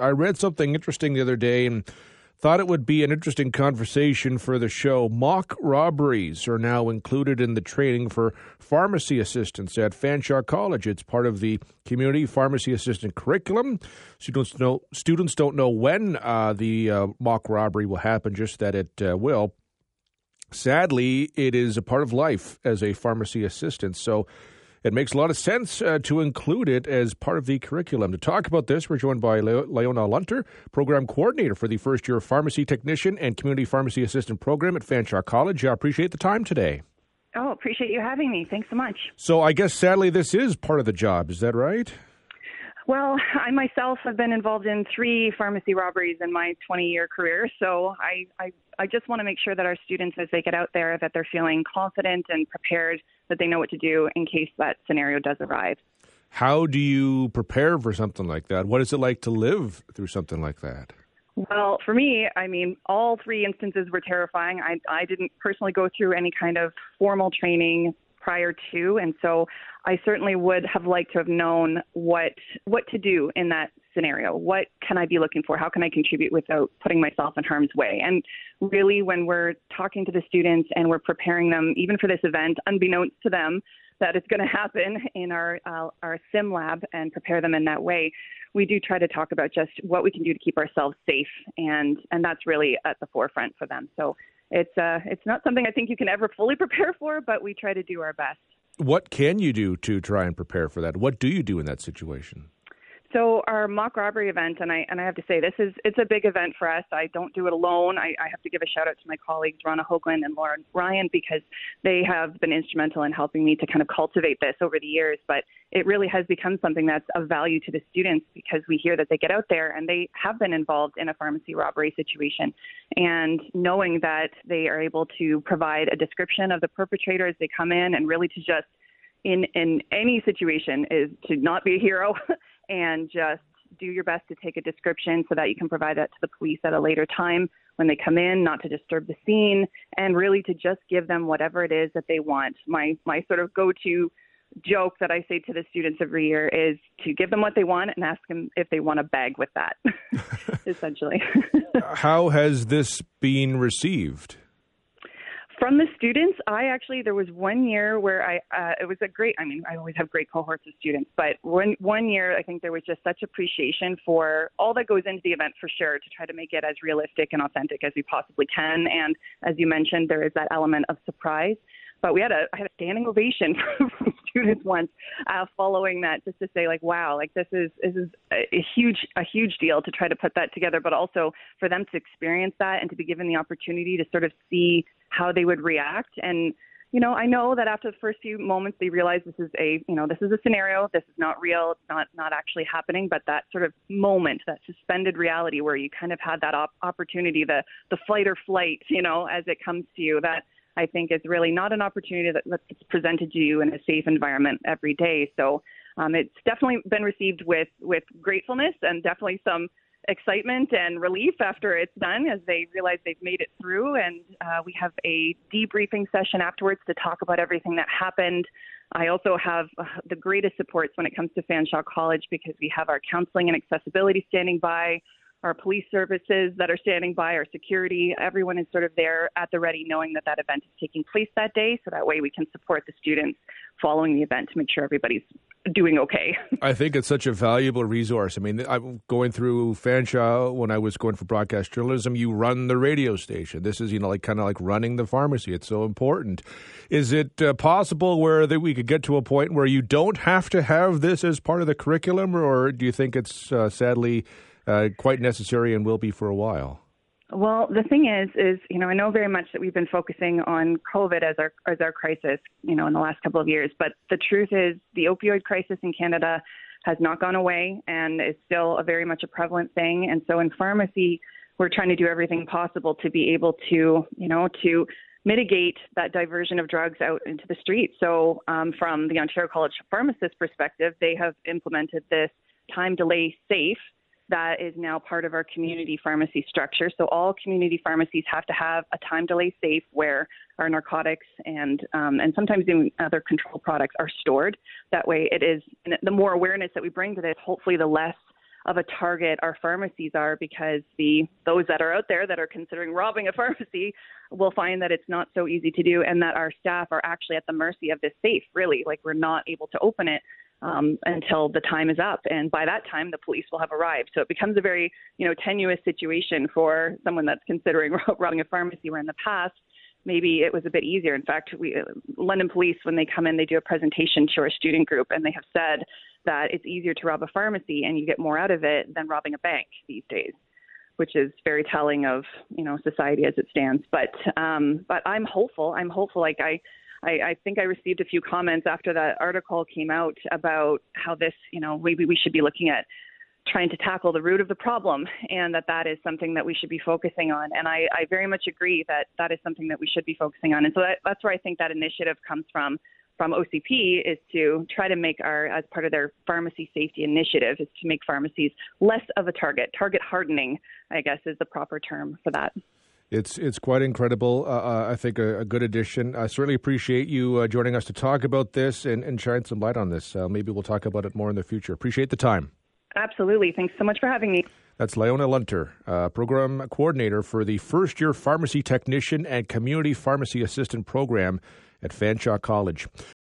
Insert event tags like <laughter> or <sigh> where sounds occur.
I read something interesting the other day and thought it would be an interesting conversation for the show. Mock robberies are now included in the training for pharmacy assistants at Fanshawe College. It's part of the community pharmacy assistant curriculum. Students know students don't know when uh, the uh, mock robbery will happen, just that it uh, will. Sadly, it is a part of life as a pharmacy assistant. So it makes a lot of sense uh, to include it as part of the curriculum. To talk about this, we're joined by Le- Lyona Lunter, Program Coordinator for the First Year Pharmacy Technician and Community Pharmacy Assistant Program at Fanshawe College. I appreciate the time today. Oh, appreciate you having me. Thanks so much. So I guess sadly this is part of the job. Is that right? Well, <laughs> I myself have been involved in three pharmacy robberies in my 20 year career. So I, I, I just want to make sure that our students, as they get out there, that they're feeling confident and prepared, that they know what to do in case that scenario does arrive. How do you prepare for something like that? What is it like to live through something like that? Well, for me, I mean, all three instances were terrifying. I, I didn't personally go through any kind of formal training prior to, and so I certainly would have liked to have known what what to do in that scenario. What can I be looking for? How can I contribute without putting myself in harm's way? And really, when we're talking to the students and we're preparing them, even for this event, unbeknownst to them, that it's going to happen in our uh, our sim lab and prepare them in that way. We do try to talk about just what we can do to keep ourselves safe, and and that's really at the forefront for them. So it's uh it's not something I think you can ever fully <laughs> prepare for, but we try to do our best what can you do to try and prepare for that? What do you do in that situation? So our mock robbery event, and I and I have to say this is it's a big event for us. I don't do it alone. I, I have to give a shout out to my colleagues Ronna Hoagland and Lauren Ryan because they have been instrumental in helping me to kind of cultivate this over the years. But it really has become something that's of value to the students because we hear that they get out there and they have been involved in a pharmacy robbery situation, and knowing that they are able to provide a description of the perpetrator as they come in and really to just in in any situation is to not be a hero <laughs> and just do your best to take a description so that you can provide that to the police at a later time when they come in, not to disturb the scene, and really to just give them whatever it is that they want. My my sort of go-to joke that I say to the students every year is to give them what they want and ask them if they want a bag with that. <laughs> <laughs> essentially. How has this been received? From the students, I actually there was one year where I uh, it was a great. I mean, I always have great cohorts of students, but one one year I think there was just such appreciation for all that goes into the event for sure to try to make it as realistic and authentic as we possibly can. And as you mentioned, there is that element of surprise. But we had a I had a standing ovation <laughs> from students once uh, following that, just to say like, wow, like this is this is a huge a huge deal to try to put that together, but also for them to experience that and to be given the opportunity to sort of see how they would react. And you know, I know that after the first few moments they realize this is a, you know, this is a scenario, this is not real, it's not not actually happening, but that sort of moment, that suspended reality where you kind of had that op- opportunity, the the flight or flight, you know, as it comes to you, that I think is really not an opportunity that, that's presented to you in a safe environment every day. So um, it's definitely been received with with gratefulness and definitely some excitement and relief after it's done as they realize they've made it through. And uh, we have a debriefing session afterwards to talk about everything that happened. I also have uh, the greatest supports when it comes to Fanshawe College because we have our counseling and accessibility standing by our police services that are standing by, our security, everyone is sort of there at the ready, knowing that that event is taking place that day. So that way we can support the students following the event to make sure everybody's doing okay. <laughs> I think it's such a valuable resource. I mean, I'm going through Fanshawe when I was going for broadcast journalism. You run the radio station. This is, you know, like kind of like running the pharmacy. It's so important. Is it uh, possible where that we could get to a point where you don't have to have this as part of the curriculum, or do you think it's uh, sadly uh, quite necessary and will be for a while. Well, the thing is, is you know, I know very much that we've been focusing on COVID as our as our crisis, you know, in the last couple of years. But the truth is, the opioid crisis in Canada has not gone away and is still a very much a prevalent thing. And so, in pharmacy, we're trying to do everything possible to be able to, you know, to mitigate that diversion of drugs out into the street. So, um, from the Ontario College of Pharmacists perspective, they have implemented this time delay safe that is now part of our community pharmacy structure. So all community pharmacies have to have a time delay safe where our narcotics and um, and sometimes even other control products are stored. That way, it is the more awareness that we bring to this, hopefully, the less of a target our pharmacies are because the those that are out there that are considering robbing a pharmacy will find that it's not so easy to do and that our staff are actually at the mercy of this safe really like we're not able to open it um, until the time is up and by that time the police will have arrived so it becomes a very you know tenuous situation for someone that's considering <laughs> robbing a pharmacy where in the past maybe it was a bit easier. In fact, we, London Police, when they come in, they do a presentation to our student group, and they have said that it's easier to rob a pharmacy and you get more out of it than robbing a bank these days, which is very telling of you know society as it stands. But um, but I'm hopeful. I'm hopeful. Like I. I, I think I received a few comments after that article came out about how this, you know, maybe we should be looking at trying to tackle the root of the problem and that that is something that we should be focusing on. And I, I very much agree that that is something that we should be focusing on. And so that, that's where I think that initiative comes from from OCP is to try to make our, as part of their pharmacy safety initiative, is to make pharmacies less of a target. Target hardening, I guess, is the proper term for that. It's it's quite incredible. Uh, uh I think a, a, good addition. I certainly appreciate you uh, joining us to talk about this and, and shine some light on this. Uh, maybe we'll talk about it more in the future. Appreciate the time. Absolutely. Thanks so much for having me. That's Lyona Lunter, uh, program coordinator for the first year pharmacy technician and community pharmacy assistant program at Fanshawe College.